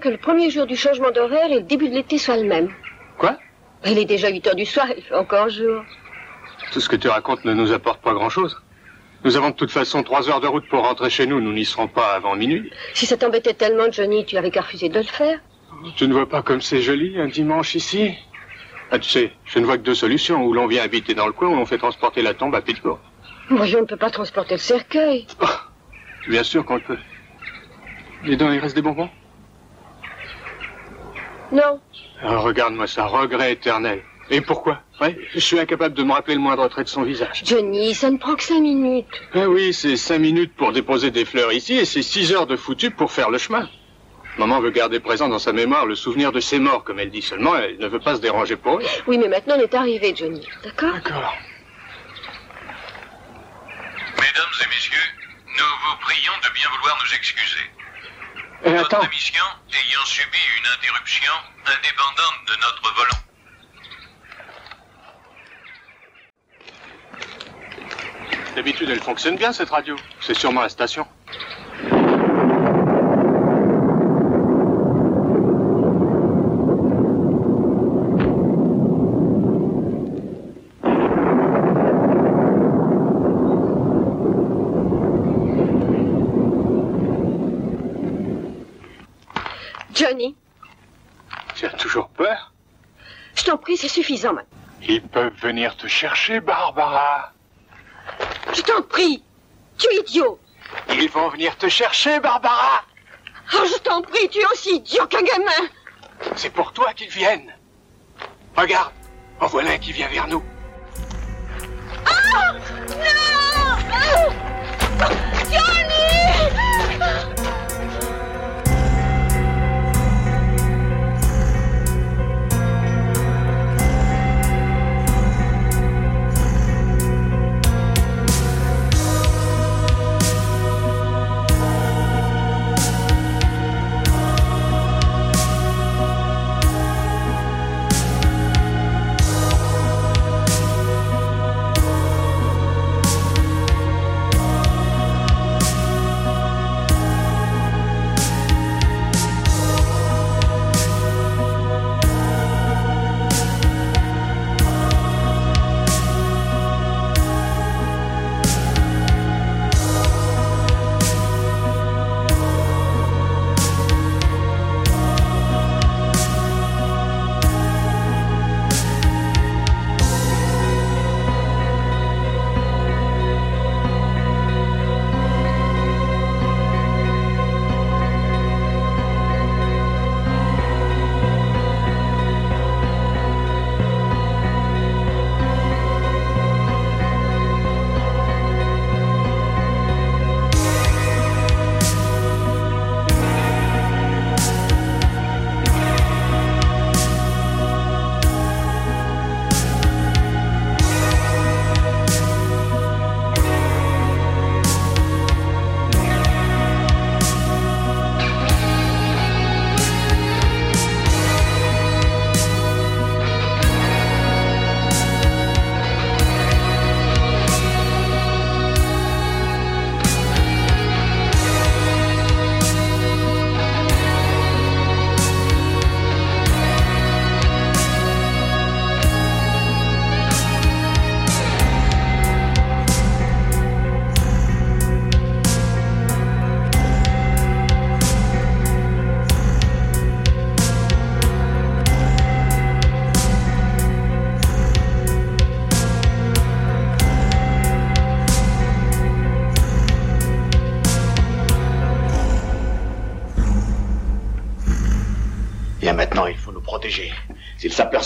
Que le premier jour du changement d'horaire et le début de l'été soient le même. Quoi? Il est déjà 8 heures du soir, il fait encore jour. Tout ce que tu racontes ne nous apporte pas grand-chose. Nous avons de toute façon trois heures de route pour rentrer chez nous. Nous n'y serons pas avant minuit. Si ça t'embêtait tellement, Johnny, tu avais qu'à refuser de le faire. Tu ne vois pas comme c'est joli un dimanche ici? Ah, tu sais, je ne vois que deux solutions. Ou l'on vient habiter dans le coin, ou l'on fait transporter la tombe à Pittsburgh. Voyons, on ne peut pas transporter le cercueil. Oh, bien sûr qu'on le peut. Et donc, il reste des bonbons? Non. Alors, Regarde-moi ça, regret éternel. Et pourquoi? Ouais, je suis incapable de me rappeler le moindre trait de son visage. Johnny, ça ne prend que cinq minutes. Ah oui, c'est cinq minutes pour déposer des fleurs ici et c'est six heures de foutu pour faire le chemin. Maman veut garder présent dans sa mémoire le souvenir de ses morts, comme elle dit seulement. Elle ne veut pas se déranger pour eux. Oui, mais maintenant on est arrivé, Johnny. D'accord? D'accord. Mesdames et messieurs, nous vous prions de bien vouloir nous excuser. Et Notre attends, émission ayant subi une interruption indépendante de notre volant. d'habitude elle fonctionne bien cette radio. C'est sûrement la station. Johnny, Tu as toujours peur je t'en prie, c'est suffisant maintenant. Ils peuvent venir te chercher, Barbara. Je t'en prie. Tu es idiot. Ils vont venir te chercher, Barbara. Oh, je t'en prie, tu es aussi idiot qu'un gamin. C'est pour toi qu'ils viennent. Regarde, en voilà un qui vient vers nous. Ah Non Ah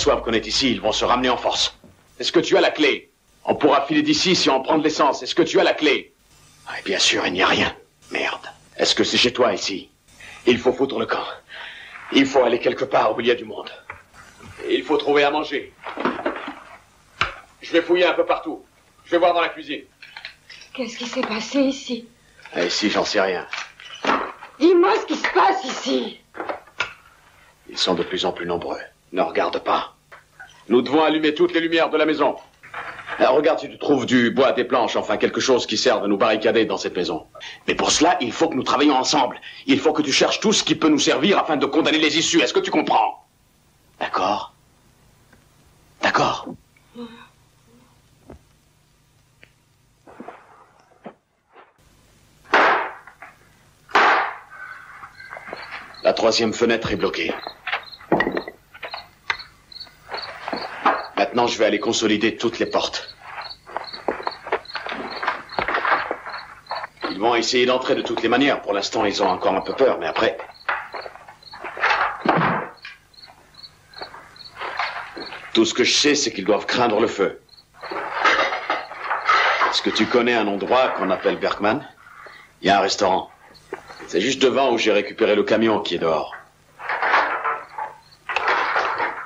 s'aperçoivent qu'on est ici, ils vont se ramener en force. Est-ce que tu as la clé On pourra filer d'ici si on prend de l'essence. Est-ce que tu as la clé ah, Bien sûr, il n'y a rien. Merde. Est-ce que c'est chez toi ici Il faut foutre le camp. Il faut aller quelque part où il y a du monde. Et il faut trouver à manger. Je vais fouiller un peu partout. Je vais voir dans la cuisine. Qu'est-ce qui s'est passé ici Et ici, j'en sais rien. Dis-moi ce qui se passe ici. Ils sont de plus en plus nombreux. Ne regarde pas. Nous devons allumer toutes les lumières de la maison. Alors, regarde si tu trouves du bois, des planches, enfin quelque chose qui serve à nous barricader dans cette maison. Mais pour cela, il faut que nous travaillions ensemble. Il faut que tu cherches tout ce qui peut nous servir afin de condamner les issues. Est-ce que tu comprends? D'accord D'accord La troisième fenêtre est bloquée. Maintenant, je vais aller consolider toutes les portes. Ils vont essayer d'entrer de toutes les manières. Pour l'instant, ils ont encore un peu peur, mais après... Tout ce que je sais, c'est qu'ils doivent craindre le feu. Est-ce que tu connais un endroit qu'on appelle Berkman Il y a un restaurant. C'est juste devant où j'ai récupéré le camion qui est dehors.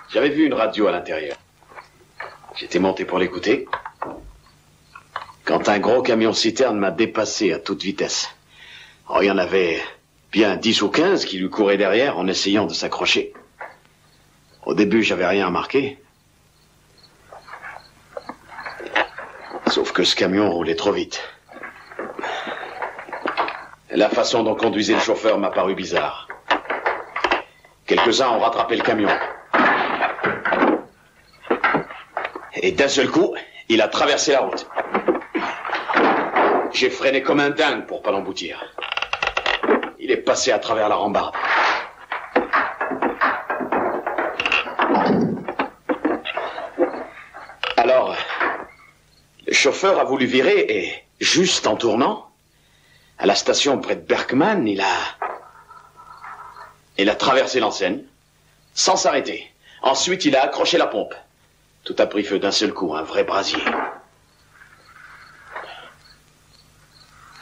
J'avais vu une radio à l'intérieur. J'étais monté pour l'écouter. Quand un gros camion citerne m'a dépassé à toute vitesse. Oh, il y en avait bien dix ou quinze qui lui couraient derrière en essayant de s'accrocher. Au début, j'avais rien remarqué. Sauf que ce camion roulait trop vite. La façon dont conduisait le chauffeur m'a paru bizarre. Quelques-uns ont rattrapé le camion. Et d'un seul coup, il a traversé la route. J'ai freiné comme un dingue pour pas l'emboutir. Il est passé à travers la rambarde. Alors, le chauffeur a voulu virer et, juste en tournant, à la station près de Berkman, il a... Il a traversé l'enseigne, sans s'arrêter. Ensuite, il a accroché la pompe. Tout a pris feu d'un seul coup, un vrai brasier.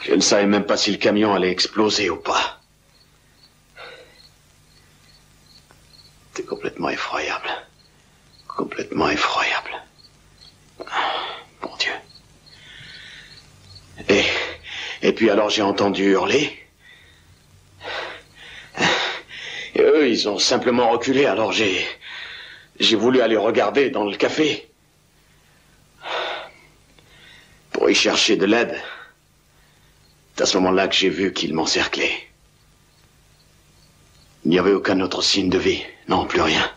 Je ne savais même pas si le camion allait exploser ou pas. C'était complètement effroyable. Complètement effroyable. Mon Dieu. Et, et puis alors j'ai entendu hurler. Et eux, ils ont simplement reculé, alors j'ai... J'ai voulu aller regarder dans le café. Pour y chercher de l'aide. C'est à ce moment-là que j'ai vu qu'ils m'encerclaient. Il n'y avait aucun autre signe de vie. Non, plus rien.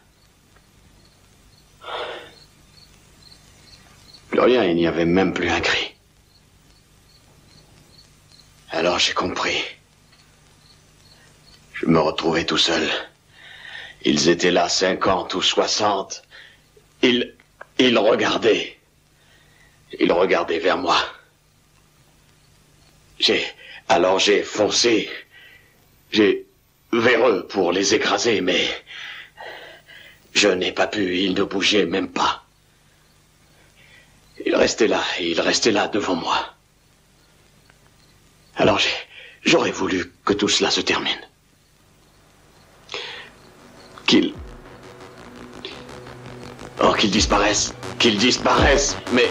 Plus rien, il n'y avait même plus un cri. Alors j'ai compris. Je me retrouvais tout seul. Ils étaient là cinquante ou soixante. Ils... Ils regardaient. Ils regardaient vers moi. J'ai... Alors j'ai foncé. J'ai... vers eux pour les écraser, mais... Je n'ai pas pu, ils ne bougeaient même pas. Ils restaient là, ils restaient là devant moi. Alors. J'aurais voulu que tout cela se termine. Qu'ils... Oh, qu'ils disparaissent. Qu'ils disparaissent. Mais...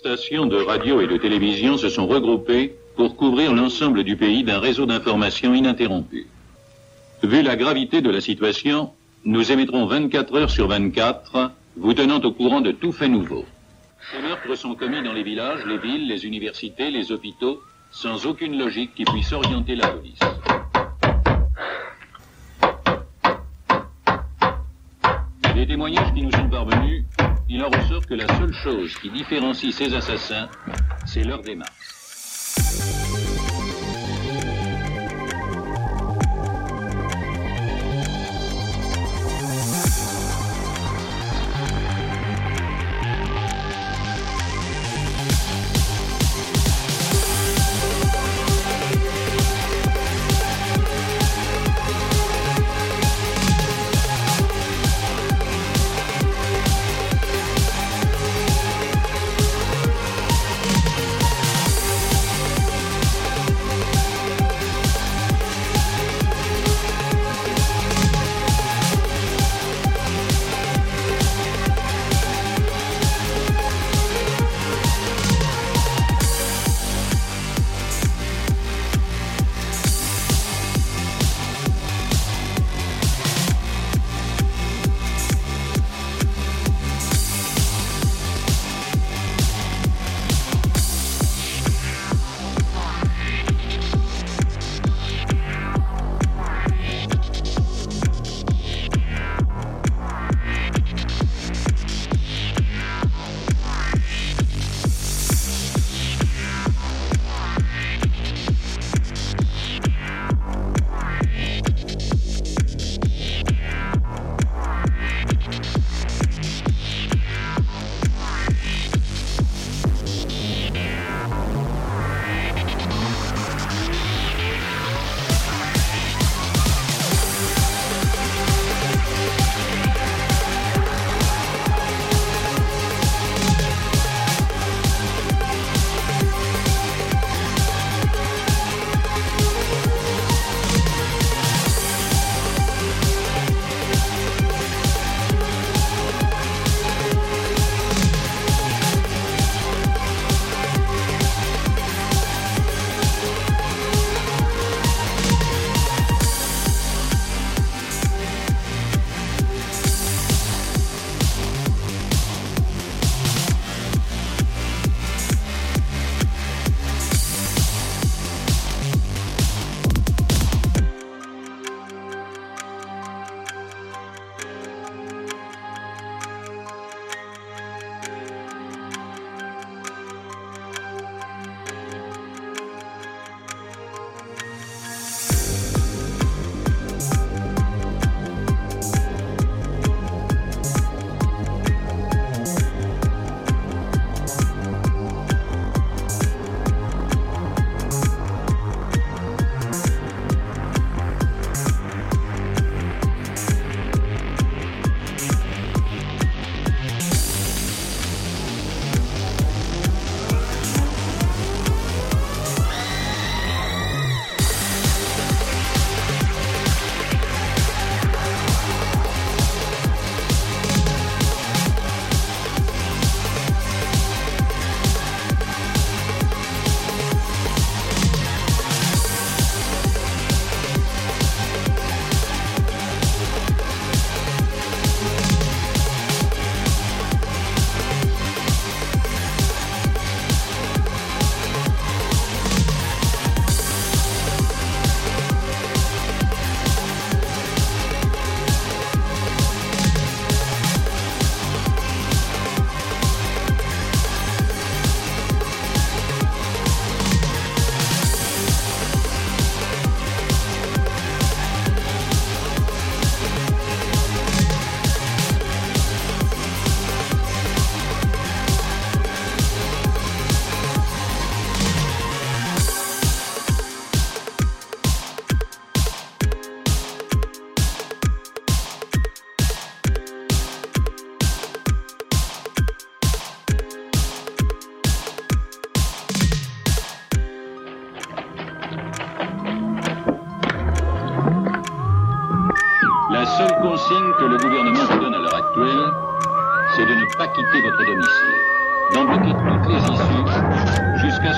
stations de radio et de télévision se sont regroupées pour couvrir l'ensemble du pays d'un réseau d'information ininterrompu. Vu la gravité de la situation, nous émettrons 24 heures sur 24, vous tenant au courant de tout fait nouveau. Les meurtres sont commis dans les villages, les villes, les universités, les hôpitaux, sans aucune logique qui puisse orienter la police. Des témoignages qui nous sont parvenus, il ressort que la seule chose qui différencie ces assassins, c'est leur démarche.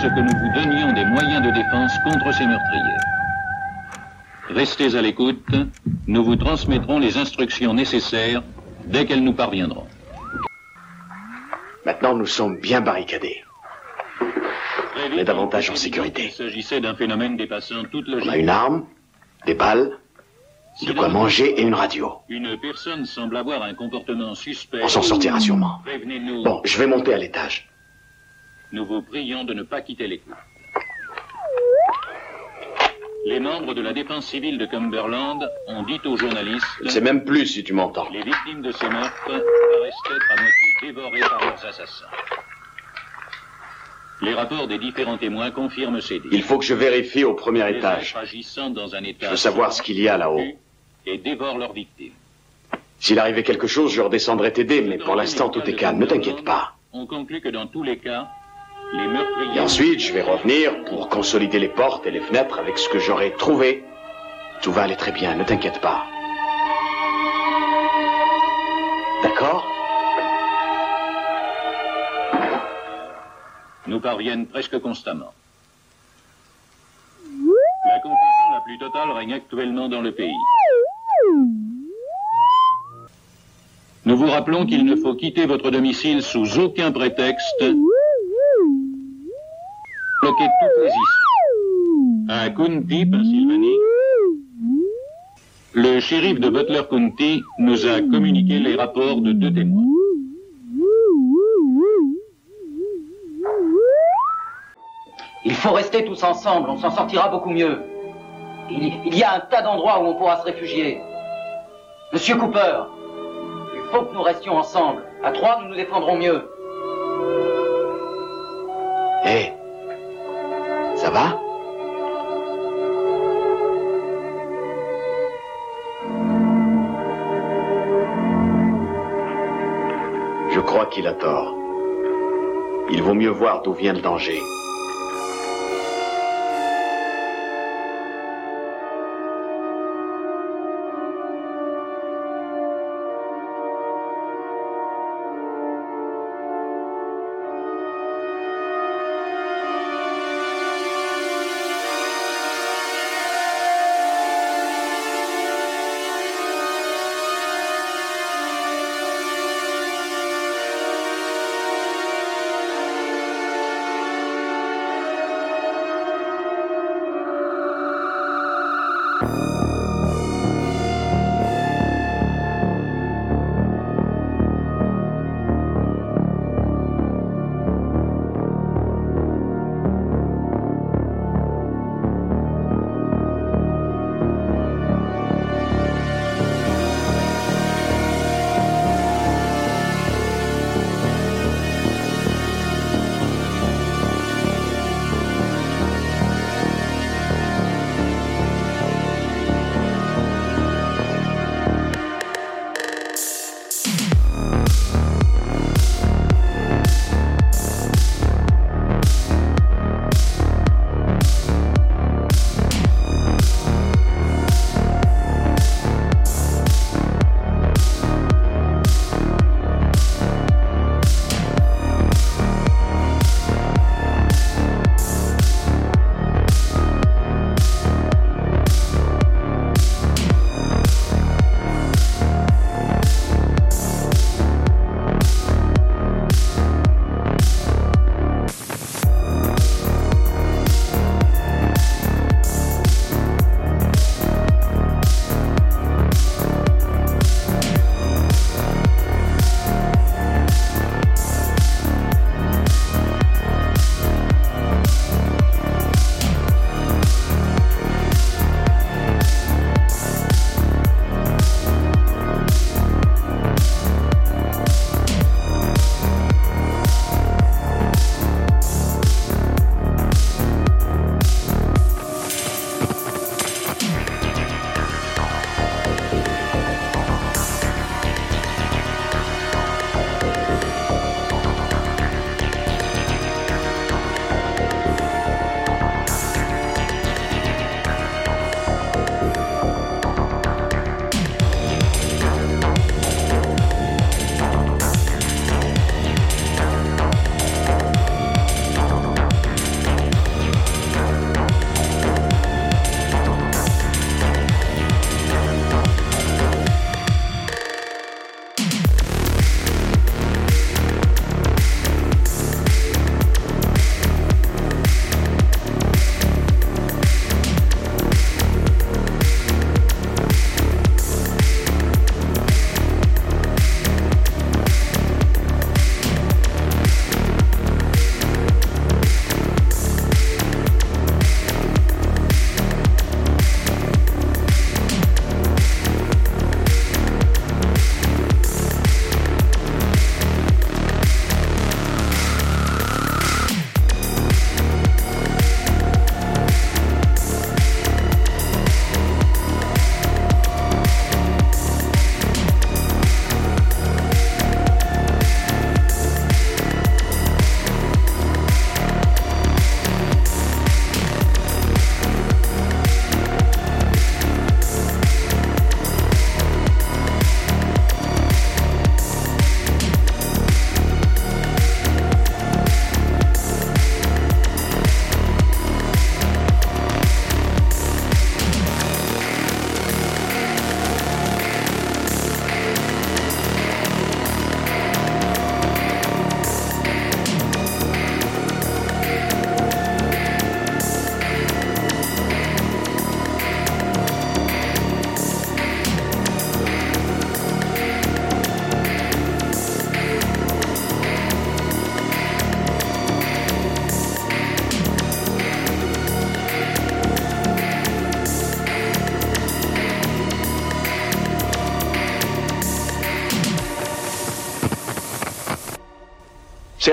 Ce que nous vous donnions des moyens de défense contre ces meurtriers. Restez à l'écoute, nous vous transmettrons les instructions nécessaires dès qu'elles nous parviendront. Maintenant, nous sommes bien barricadés. On est davantage en sécurité. Il s'agissait d'un phénomène dépassant toute On logique. a une arme, des balles, de quoi manger et une radio. Une personne semble avoir un comportement suspect. On s'en sortira sûrement. Bon, je vais monter à l'étage. Nous vous prions de ne pas quitter l'écoute. Les membres de la défense civile de Cumberland ont dit aux journalistes C'est même plus si tu m'entends. les victimes de ces meurtres paraissent être à moitié dévorées par leurs assassins. Les rapports des différents témoins confirment ces dires. Il faut que je vérifie au premier Les étage. agissant dans un état Je veux savoir ce qu'il y a là-haut. et dévorent leurs victimes. S'il arrivait quelque chose, je redescendrai t'aider, mais pour l'instant, tout est calme. Ne t'inquiète pas. On conclut que dans tous les cas. Et ensuite, je vais revenir pour consolider les portes et les fenêtres avec ce que j'aurai trouvé. Tout va aller très bien, ne t'inquiète pas. D'accord nous parviennent presque constamment. La confusion la plus totale règne actuellement dans le pays. Nous vous rappelons qu'il ne faut quitter votre domicile sous aucun prétexte. Bloquer. À County, Pennsylvanie, le shérif de Butler County nous a communiqué les rapports de deux témoins. Il faut rester tous ensemble, on s'en sortira beaucoup mieux. Il, il y a un tas d'endroits où on pourra se réfugier. Monsieur Cooper, il faut que nous restions ensemble. À trois, nous nous défendrons mieux. Va? Je crois qu'il a tort. Il vaut mieux voir d'où vient le danger.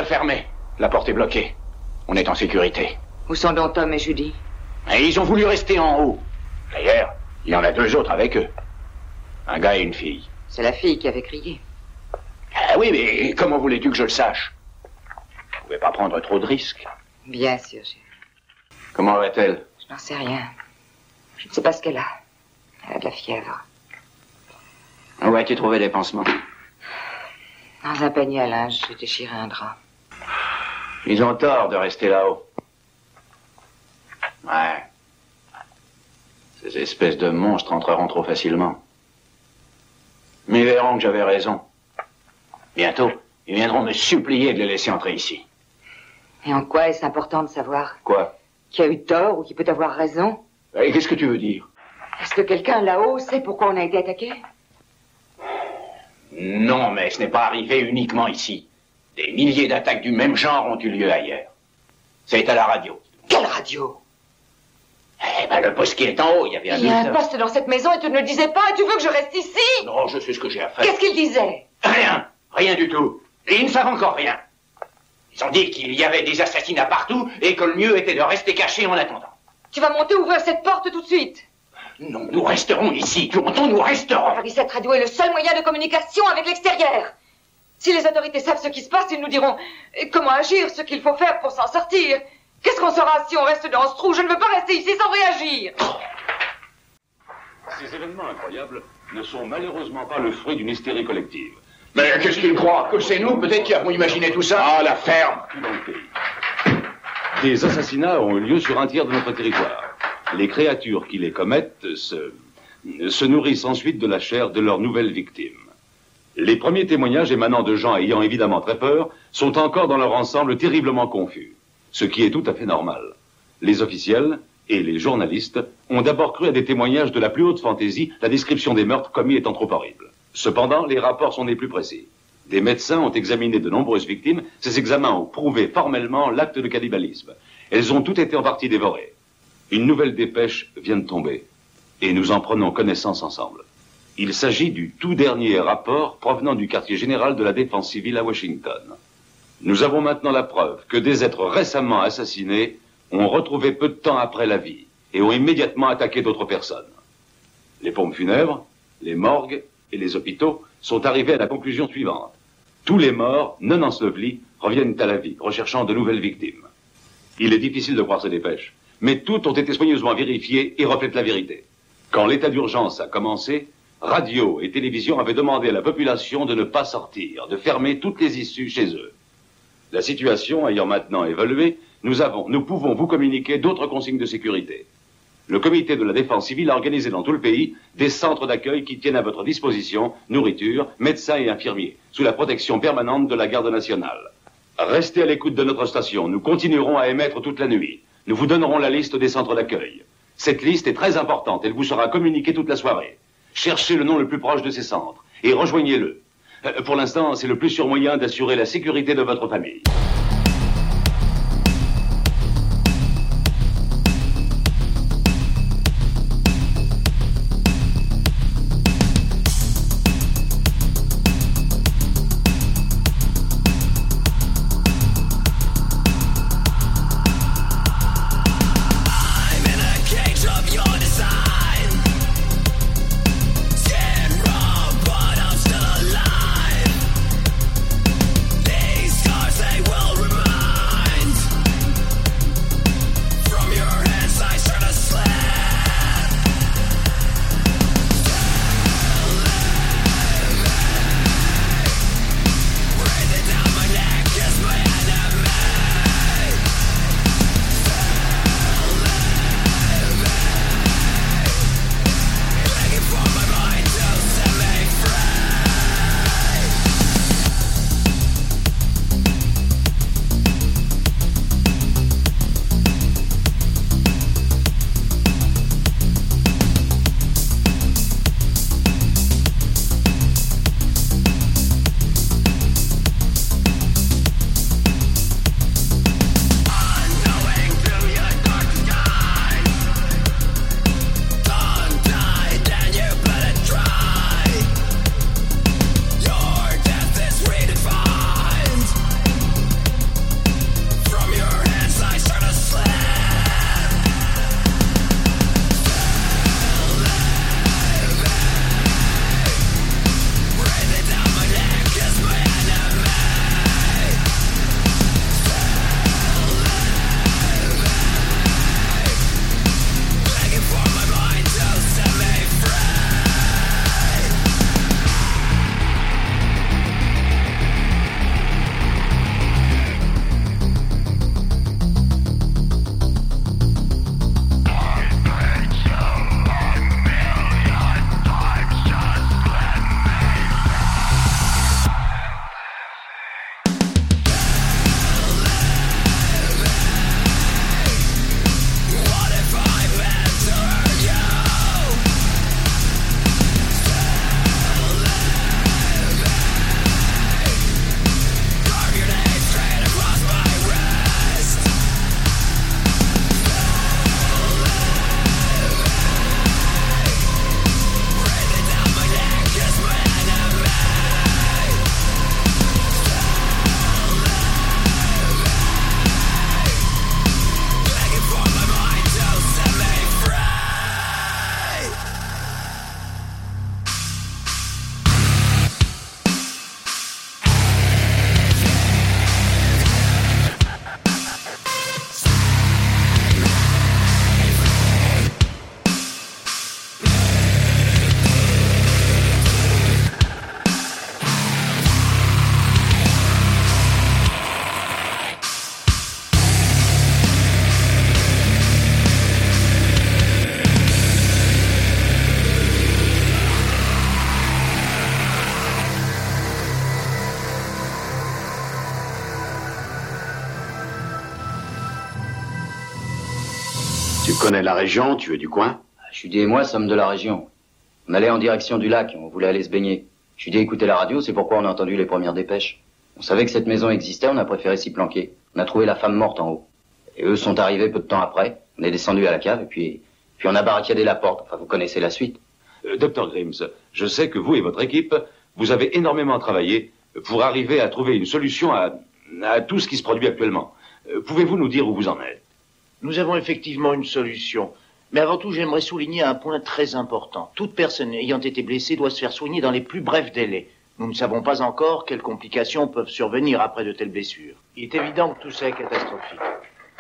Refermé. La porte est bloquée. On est en sécurité. Où sont donc Tom et Judy? Et ils ont voulu rester en haut. D'ailleurs, il y en a deux autres avec eux. Un gars et une fille. C'est la fille qui avait crié. Ah oui, mais comment voulais-tu que je le sache? Vous pouvez pas prendre trop de risques. Bien sûr, chérie. Comment va-t-elle? Je n'en sais rien. Je ne sais pas ce qu'elle a. Elle a de la fièvre. Où as-tu trouvé des pansements? Dans un panier à linge, j'ai déchiré un drap. Ils ont tort de rester là-haut. Ouais. Ces espèces de monstres entreront trop facilement. Mais ils verront que j'avais raison. Bientôt, ils viendront me supplier de les laisser entrer ici. Et en quoi est-ce important de savoir Quoi? Qui a eu tort ou qui peut avoir raison? Et qu'est-ce que tu veux dire? Est-ce que quelqu'un là-haut sait pourquoi on a été attaqué? Non, mais ce n'est pas arrivé uniquement ici. Des milliers d'attaques du même genre ont eu lieu ailleurs. C'est à la radio. Quelle radio? Eh ben, le poste qui est en haut, il y avait un Il y a un poste dans cette maison et tu ne le disais pas et tu veux que je reste ici? Non, je sais ce que j'ai à faire. Qu'est-ce qu'il disait? Rien, rien du tout. Et ils ne savent encore rien. Ils ont dit qu'il y avait des assassinats partout et que le mieux était de rester caché en attendant. Tu vas monter ouvrir cette porte tout de suite Non, nous resterons ici. Tu entends, nous resterons. Paris, cette radio est le seul moyen de communication avec l'extérieur. Si les autorités savent ce qui se passe, ils nous diront comment agir, ce qu'il faut faire pour s'en sortir. Qu'est-ce qu'on saura si on reste dans ce trou? Je ne veux pas rester ici sans réagir. Ces événements incroyables ne sont malheureusement pas le fruit d'une hystérie collective. Mais qu'est-ce qu'ils croient? Que c'est nous, peut-être, qui avons imaginé tout ça? Ah, la ferme Tout dans le pays. Des assassinats ont eu lieu sur un tiers de notre territoire. Les créatures qui les commettent se, se nourrissent ensuite de la chair de leurs nouvelles victimes. Les premiers témoignages émanant de gens ayant évidemment très peur sont encore dans leur ensemble terriblement confus, ce qui est tout à fait normal. Les officiels et les journalistes ont d'abord cru à des témoignages de la plus haute fantaisie, la description des meurtres commis étant trop horrible. Cependant, les rapports sont des plus précis. Des médecins ont examiné de nombreuses victimes. Ces examens ont prouvé formellement l'acte de cannibalisme. Elles ont toutes été en partie dévorées. Une nouvelle dépêche vient de tomber. Et nous en prenons connaissance ensemble. Il s'agit du tout dernier rapport provenant du quartier général de la défense civile à Washington. Nous avons maintenant la preuve que des êtres récemment assassinés ont retrouvé peu de temps après la vie et ont immédiatement attaqué d'autres personnes. Les pompes funèbres, les morgues et les hôpitaux sont arrivés à la conclusion suivante. Tous les morts non ensevelis reviennent à la vie, recherchant de nouvelles victimes. Il est difficile de croire ces dépêches, mais toutes ont été soigneusement vérifiées et reflètent la vérité. Quand l'état d'urgence a commencé, radio et télévision avaient demandé à la population de ne pas sortir, de fermer toutes les issues chez eux. La situation ayant maintenant évolué, nous avons, nous pouvons vous communiquer d'autres consignes de sécurité. Le comité de la défense civile a organisé dans tout le pays des centres d'accueil qui tiennent à votre disposition nourriture, médecins et infirmiers, sous la protection permanente de la garde nationale. Restez à l'écoute de notre station. Nous continuerons à émettre toute la nuit. Nous vous donnerons la liste des centres d'accueil. Cette liste est très importante. Elle vous sera communiquée toute la soirée. Cherchez le nom le plus proche de ces centres et rejoignez-le. Euh, Pour l'instant, c'est le plus sûr moyen d'assurer la sécurité de votre famille. Connais la région, tu es du coin Judy et moi sommes de la région. On allait en direction du lac, on voulait aller se baigner. Judy écoutait la radio, c'est pourquoi on a entendu les premières dépêches. On savait que cette maison existait, on a préféré s'y planquer. On a trouvé la femme morte en haut. Et eux sont arrivés peu de temps après. On est descendu à la cave et puis, puis on a barricadé la porte. Enfin, vous connaissez la suite. Euh, Docteur Grims, je sais que vous et votre équipe, vous avez énormément travaillé pour arriver à trouver une solution à, à tout ce qui se produit actuellement. Euh, Pouvez-vous nous dire où vous en êtes? Nous avons effectivement une solution. Mais avant tout, j'aimerais souligner un point très important. Toute personne ayant été blessée doit se faire soigner dans les plus brefs délais. Nous ne savons pas encore quelles complications peuvent survenir après de telles blessures. Il est évident que tout ça est catastrophique.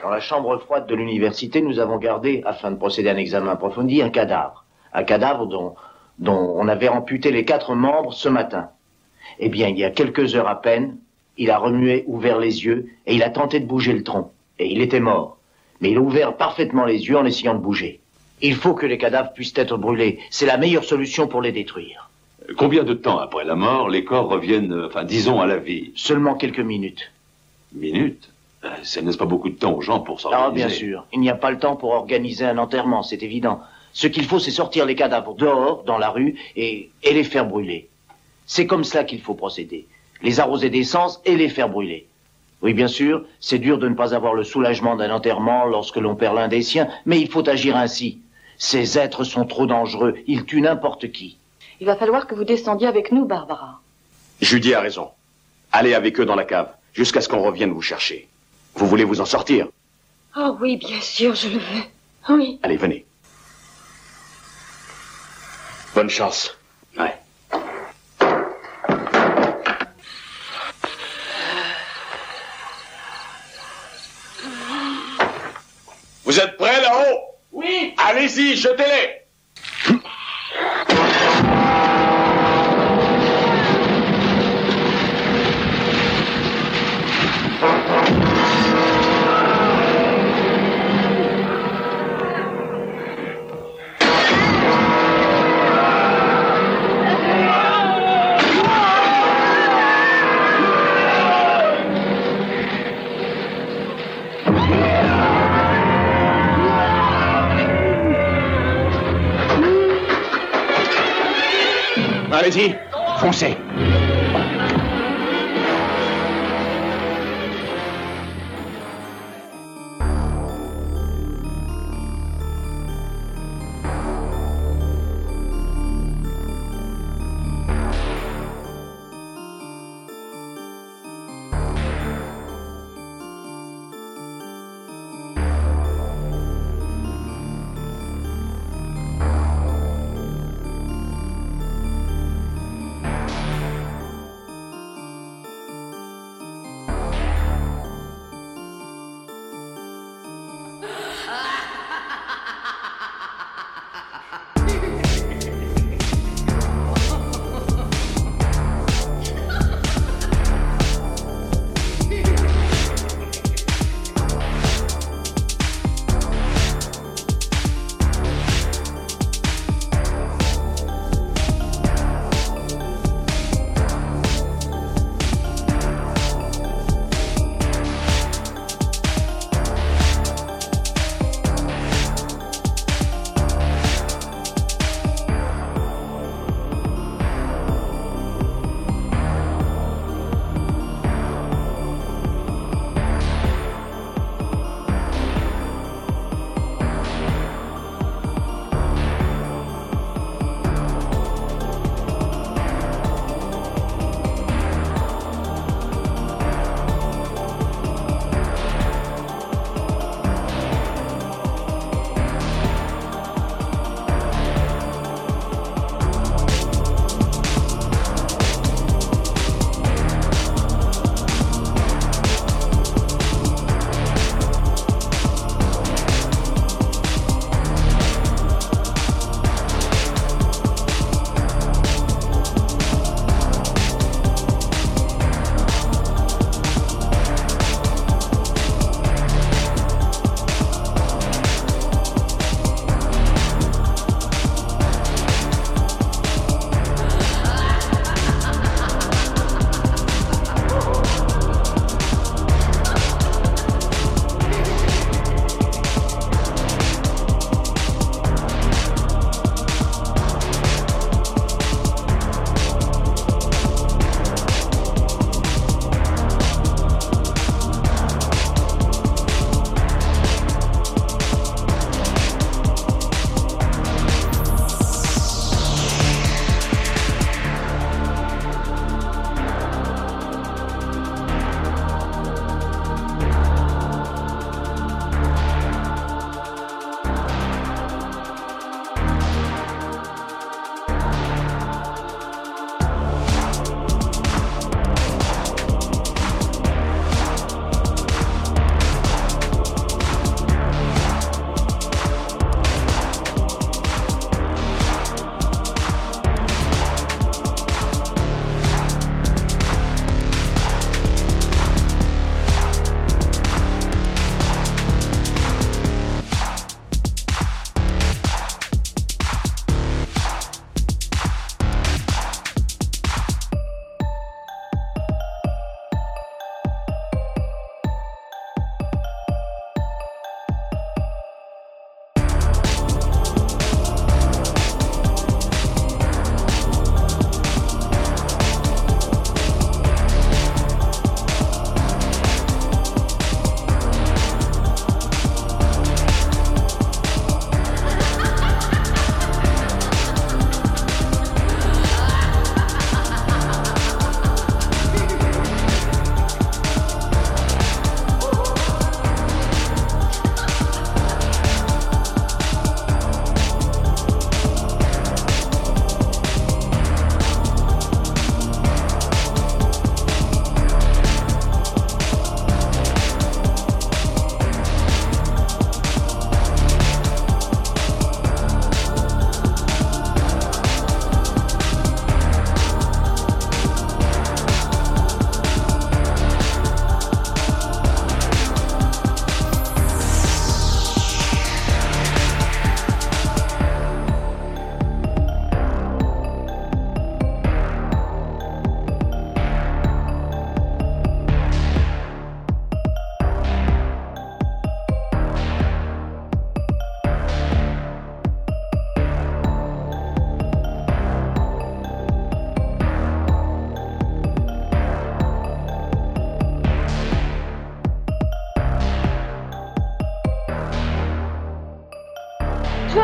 Dans la chambre froide de l'université, nous avons gardé, afin de procéder à un examen approfondi, un cadavre. Un cadavre dont, dont on avait amputé les quatre membres ce matin. Eh bien, il y a quelques heures à peine, il a remué, ouvert les yeux, et il a tenté de bouger le tronc. Et il était mort. Mais il a ouvert parfaitement les yeux en essayant de bouger. Il faut que les cadavres puissent être brûlés. C'est la meilleure solution pour les détruire. Combien de temps après la mort, les corps reviennent, euh, enfin, disons, à la vie? Seulement quelques minutes. Minutes? Ça ne laisse pas beaucoup de temps aux gens pour Ah, s'organiser? bien sûr. Il n'y a pas le temps pour organiser un enterrement, c'est évident. Ce qu'il faut, c'est sortir les cadavres dehors, dans la rue, et, et les faire brûler. C'est comme cela qu'il faut procéder. Les arroser d'essence et les faire brûler. Oui, bien sûr, c'est dur de ne pas avoir le soulagement d'un enterrement lorsque l'on perd l'un des siens, mais il faut agir ainsi. Ces êtres sont trop dangereux, ils tuent n'importe qui. Il va falloir que vous descendiez avec nous, Barbara. Judy a raison. Allez avec eux dans la cave, jusqu'à ce qu'on revienne vous chercher. Vous voulez vous en sortir? Oh oui, bien sûr, je le veux. Oui. Allez, venez. Bonne chance. Ouais. Vous êtes prêts là-haut? Oui. Allez-y, jetez-les. Allez-y, foncez.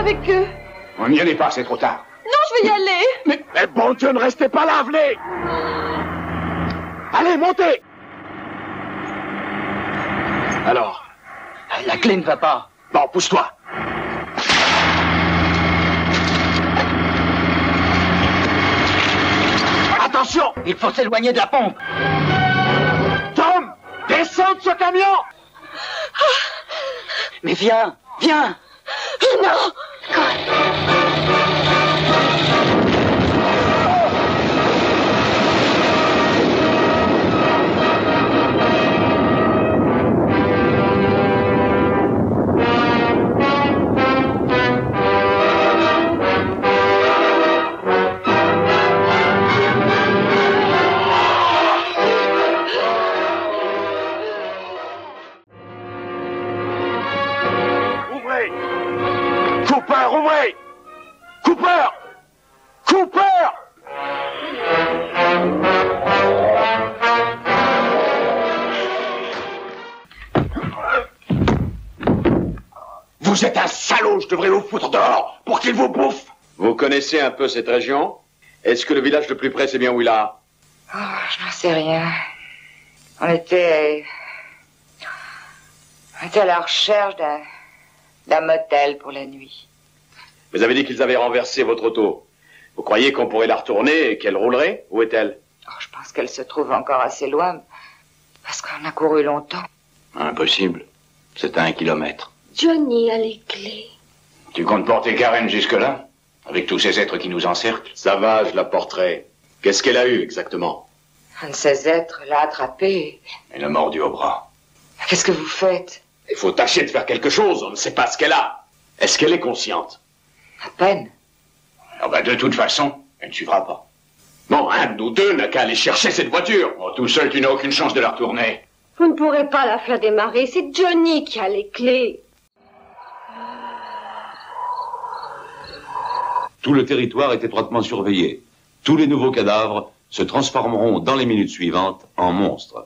Avec eux. On n'y allait pas, c'est trop tard. Non, je vais y aller. Mais, mais bon Dieu, ne restez pas là, venez Allez, montez Alors La clé ne va pas. Bon, pousse-toi Attention Il faut s'éloigner de la pompe. Tom Descends de ce camion Mais viens, viens. Non Ouvrez Cooper, ouvrez Cooper Cooper Vous êtes un salaud, je devrais vous foutre dehors pour qu'il vous bouffe Vous connaissez un peu cette région? Est-ce que le village le plus près, c'est bien Willa Oh, je n'en sais rien. On était. On était à la recherche d'un. d'un motel pour la nuit. Vous avez dit qu'ils avaient renversé votre auto. Vous croyez qu'on pourrait la retourner et qu'elle roulerait? Où est-elle? Oh, je pense qu'elle se trouve encore assez loin. Parce qu'on a couru longtemps. Impossible. C'est à un kilomètre. Johnny a les clés. Tu comptes porter Karen jusque-là? Avec tous ces êtres qui nous encerclent? Ça va, je la porterai. Qu'est-ce qu'elle a eu exactement? Un de ces êtres l'a attrapée. Elle a mordu au bras. Qu'est-ce que vous faites? Il faut tâcher de faire quelque chose, on ne sait pas ce qu'elle a. Est-ce qu'elle est consciente? À peine. Ah bah, de toute façon, elle ne suivra pas. Bon, un de nous deux n'a qu'à aller chercher cette voiture. Oh, tout seul, tu n'as aucune chance de la retourner. Vous ne pourrez pas la faire démarrer. C'est Johnny qui a les clés. Tout le territoire est étroitement surveillé. Tous les nouveaux cadavres se transformeront dans les minutes suivantes en monstres.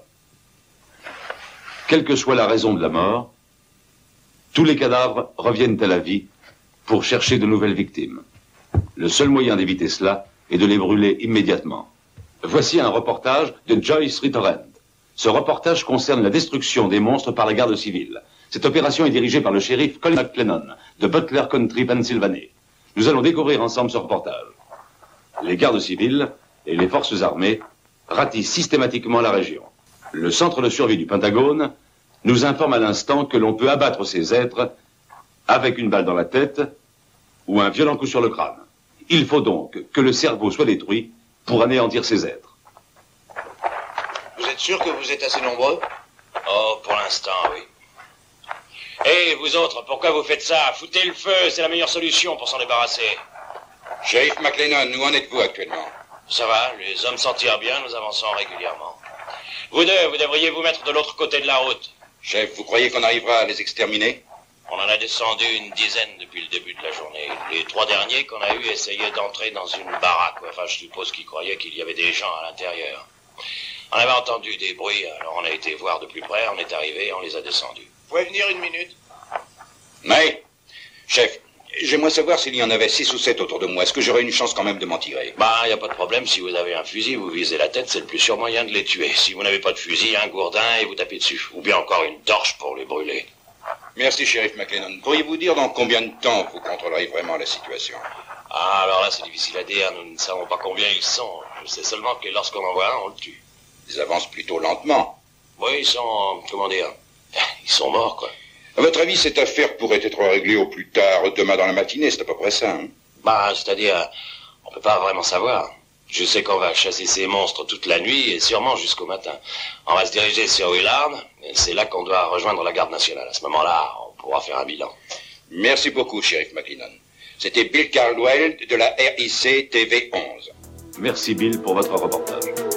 Quelle que soit la raison de la mort, tous les cadavres reviennent à la vie pour chercher de nouvelles victimes. Le seul moyen d'éviter cela est de les brûler immédiatement. Voici un reportage de Joyce Rittorend. Ce reportage concerne la destruction des monstres par la garde civile. Cette opération est dirigée par le shérif Colin McLennan de Butler Country, Pennsylvanie. Nous allons découvrir ensemble ce reportage. Les gardes civiles et les forces armées ratissent systématiquement la région. Le centre de survie du Pentagone nous informe à l'instant que l'on peut abattre ces êtres avec une balle dans la tête ou un violent coup sur le crâne. Il faut donc que le cerveau soit détruit pour anéantir ces êtres. Vous êtes sûr que vous êtes assez nombreux? Oh, pour l'instant, oui. Hé, vous autres, pourquoi vous faites ça? Foutez le feu, c'est la meilleure solution pour s'en débarrasser. Sheriff McLennan, où en êtes-vous actuellement? Ça va, les hommes s'en tirent bien, nous avançons régulièrement. Vous deux, vous devriez vous mettre de l'autre côté de la route. Chef, vous croyez qu'on arrivera à les exterminer? On en a descendu une dizaine depuis le début de la journée. Les trois derniers qu'on a eus essayaient d'entrer dans une baraque. Enfin, je suppose qu'ils croyaient qu'il y avait des gens à l'intérieur. On avait entendu des bruits, alors on a été voir de plus près, on est arrivé et on les a descendus. Vous pouvez venir une minute Mais, chef, j'aimerais savoir s'il y en avait six ou sept autour de moi. Est-ce que j'aurais une chance quand même de m'en tirer? Bah, y a pas de problème. Si vous avez un fusil, vous visez la tête, c'est le plus sûr moyen de les tuer. Si vous n'avez pas de fusil, un gourdin et vous tapez dessus. Ou bien encore une torche pour les brûler. Merci, shérif McLennan. Pourriez-vous dire dans combien de temps vous contrôlerez vraiment la situation? Ah, alors là, c'est difficile à dire. Nous ne savons pas combien ils sont. Je sais seulement que lorsqu'on en voit un, on le tue. Ils avancent plutôt lentement. Oui, ils sont, comment dire, ils sont morts, quoi. À votre avis, cette affaire pourrait être réglée au plus tard demain dans la matinée, c'est à peu près ça, hein? Bah, c'est-à-dire, on peut pas vraiment savoir. Je sais qu'on va chasser ces monstres toute la nuit et sûrement jusqu'au matin. On va se diriger sur Willard, et c'est là qu'on doit rejoindre la garde nationale. À ce moment-là, on pourra faire un bilan. Merci beaucoup, shérif McLennan. C'était Bill Caldwell de la RIC TV 11. Merci Bill pour votre reportage.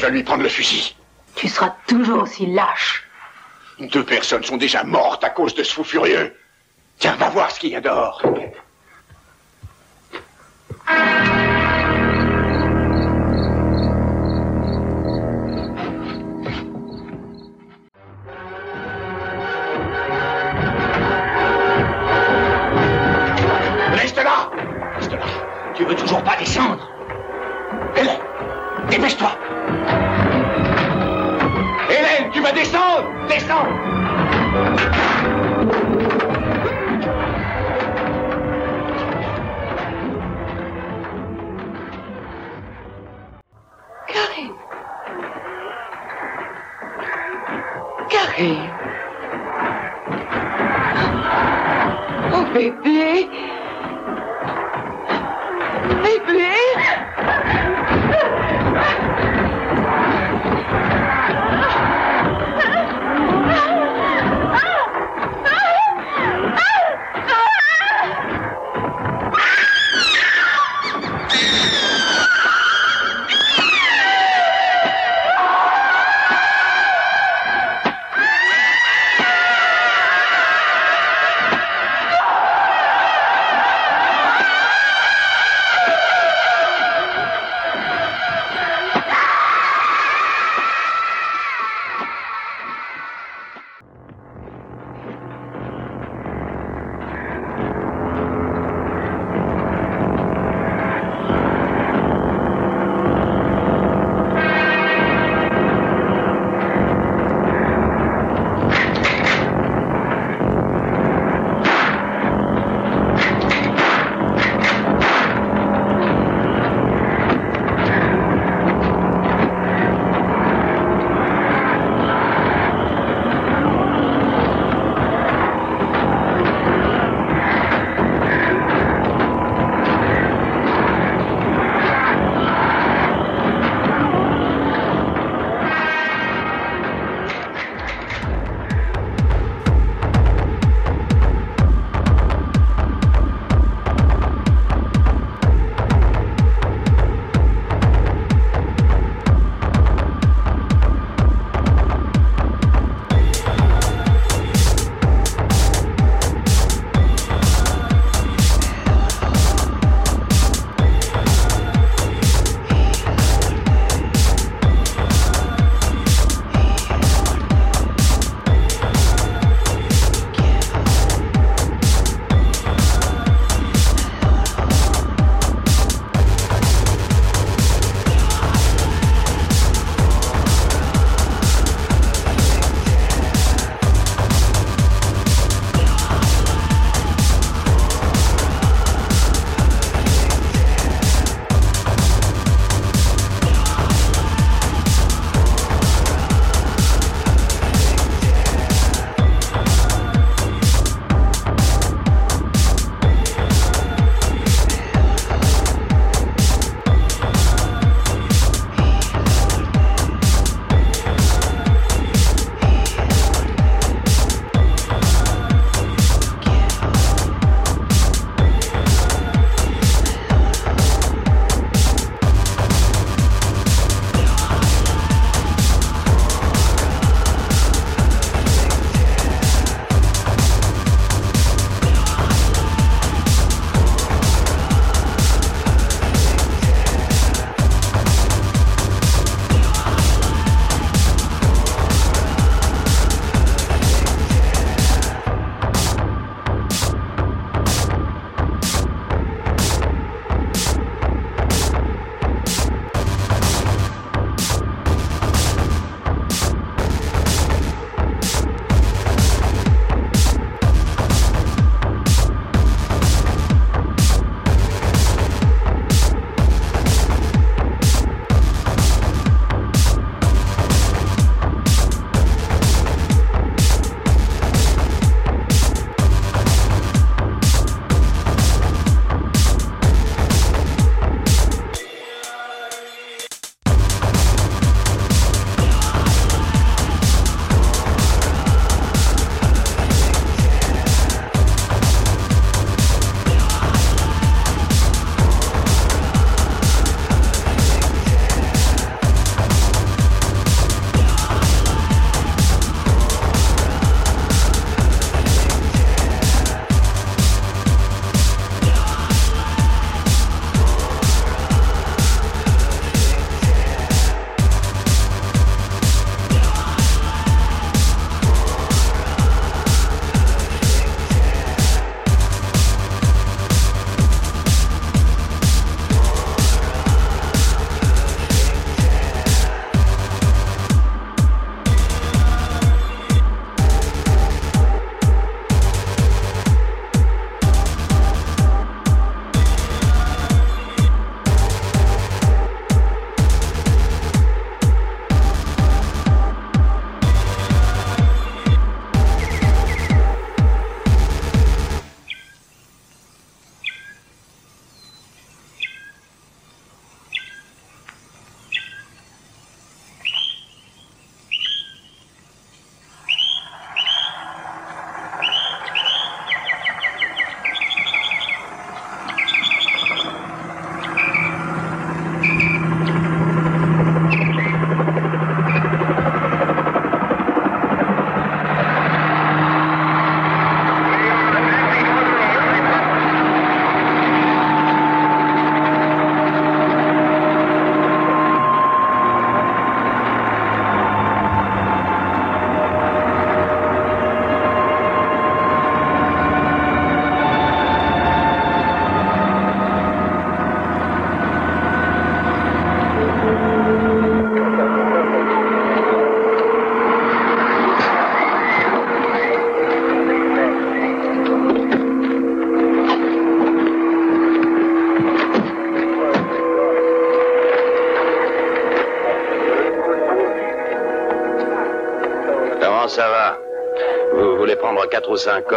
Je vais lui prendre le fusil. Tu seras toujours aussi lâche. Deux personnes sont déjà mortes à cause de ce fou furieux. Tiens, va voir ce qu'il y a dehors. Reste là Reste là Tu veux toujours pas descendre Hélène Dépêche-toi Hélène, tu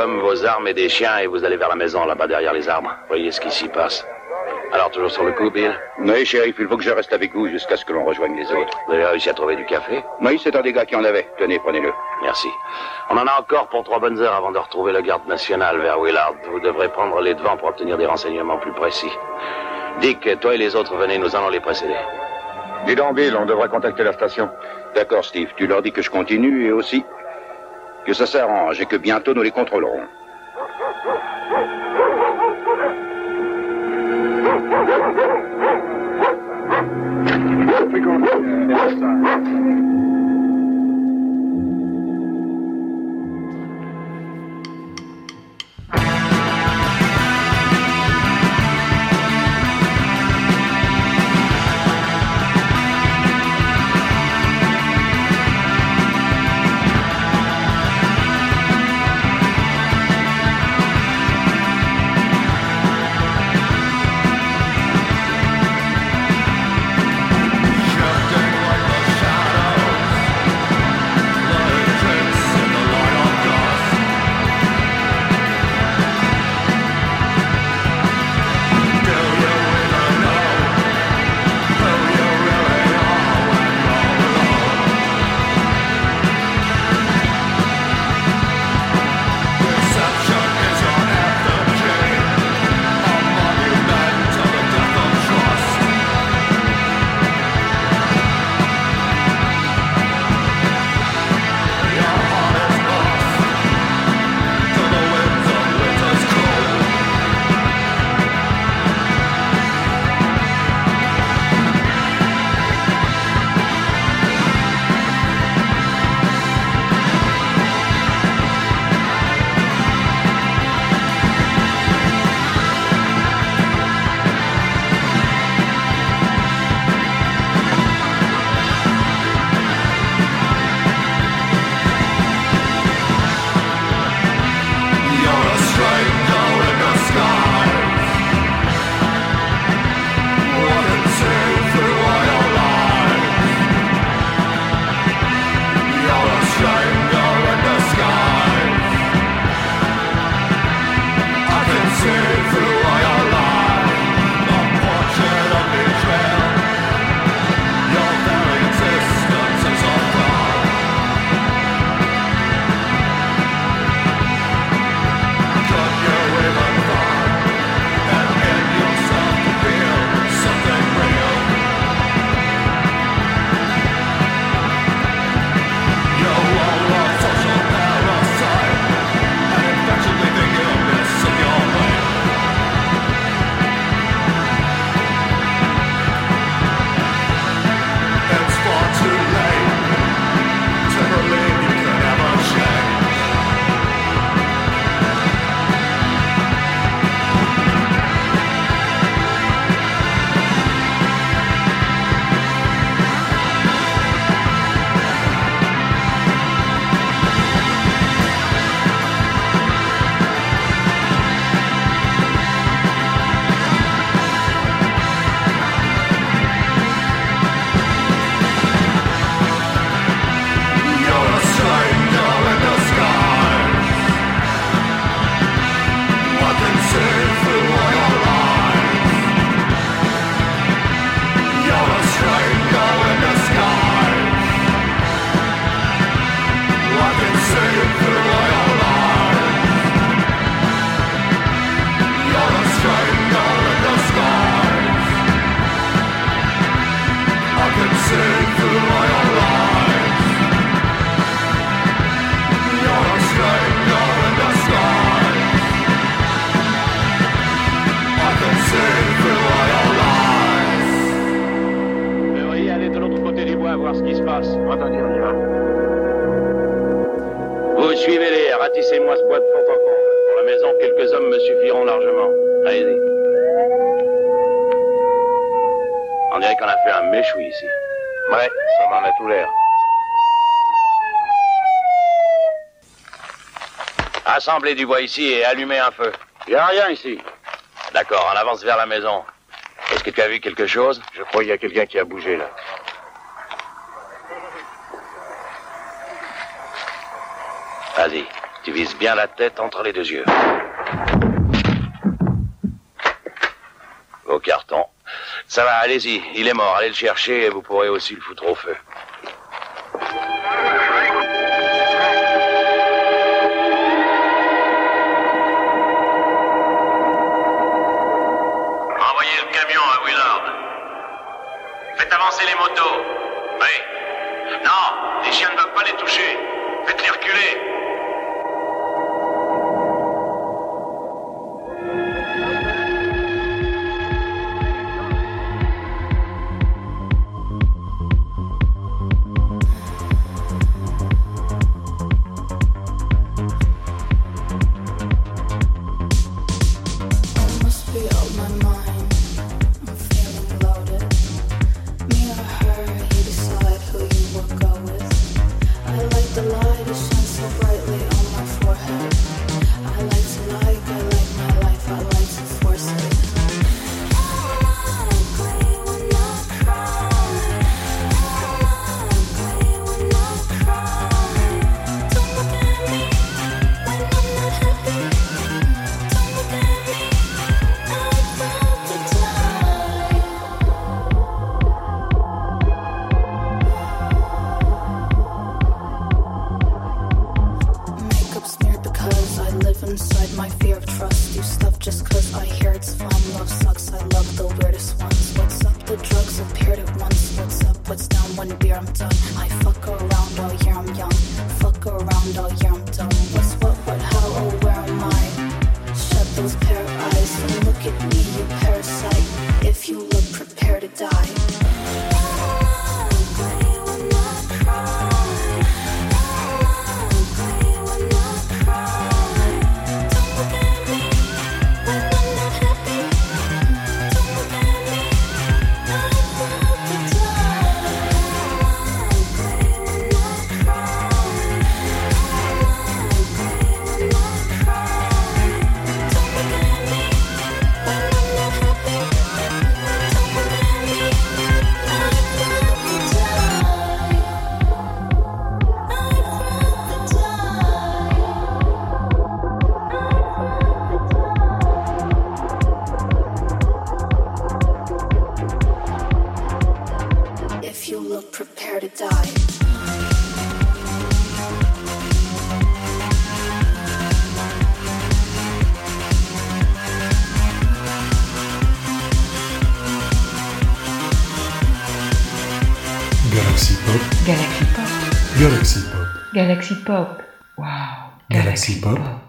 hommes, vos armes et des chiens et vous allez vers la maison là-bas derrière les arbres. Voyez ce qui s'y passe. Alors, toujours sur le coup, Bill? Oui, shérif, il faut que je reste avec vous jusqu'à ce que l'on rejoigne les autres. Vous avez réussi à trouver du café? Oui, c'est un des gars qui en avait. Tenez, prenez-le. Merci. On en a encore pour trois bonnes heures avant de retrouver le garde national vers Willard. Vous devrez prendre les devants pour obtenir des renseignements plus précis. Dick, toi et les autres, venez, nous allons les précéder. Dis donc, Bill, on devra contacter la station. D'accord, Steve. Tu leur dis que je continue et aussi que ça s'arrange et que bientôt nous les contrôlerons. Rassemblez du bois ici et allumez un feu. Il n'y a rien ici. D'accord, on avance vers la maison. Est-ce que tu as vu quelque chose? Je crois qu'il y a quelqu'un qui a bougé là. Vas-y, tu vises bien la tête entre les deux yeux. Au carton. Ça va, allez-y, il est mort, allez le chercher et vous pourrez aussi le foutre au feu. les motos. Oui. Non, les chiens ne va pas les toucher. Faites-les reculer. Galaxy Pop. Wow. Galaxy, Pop?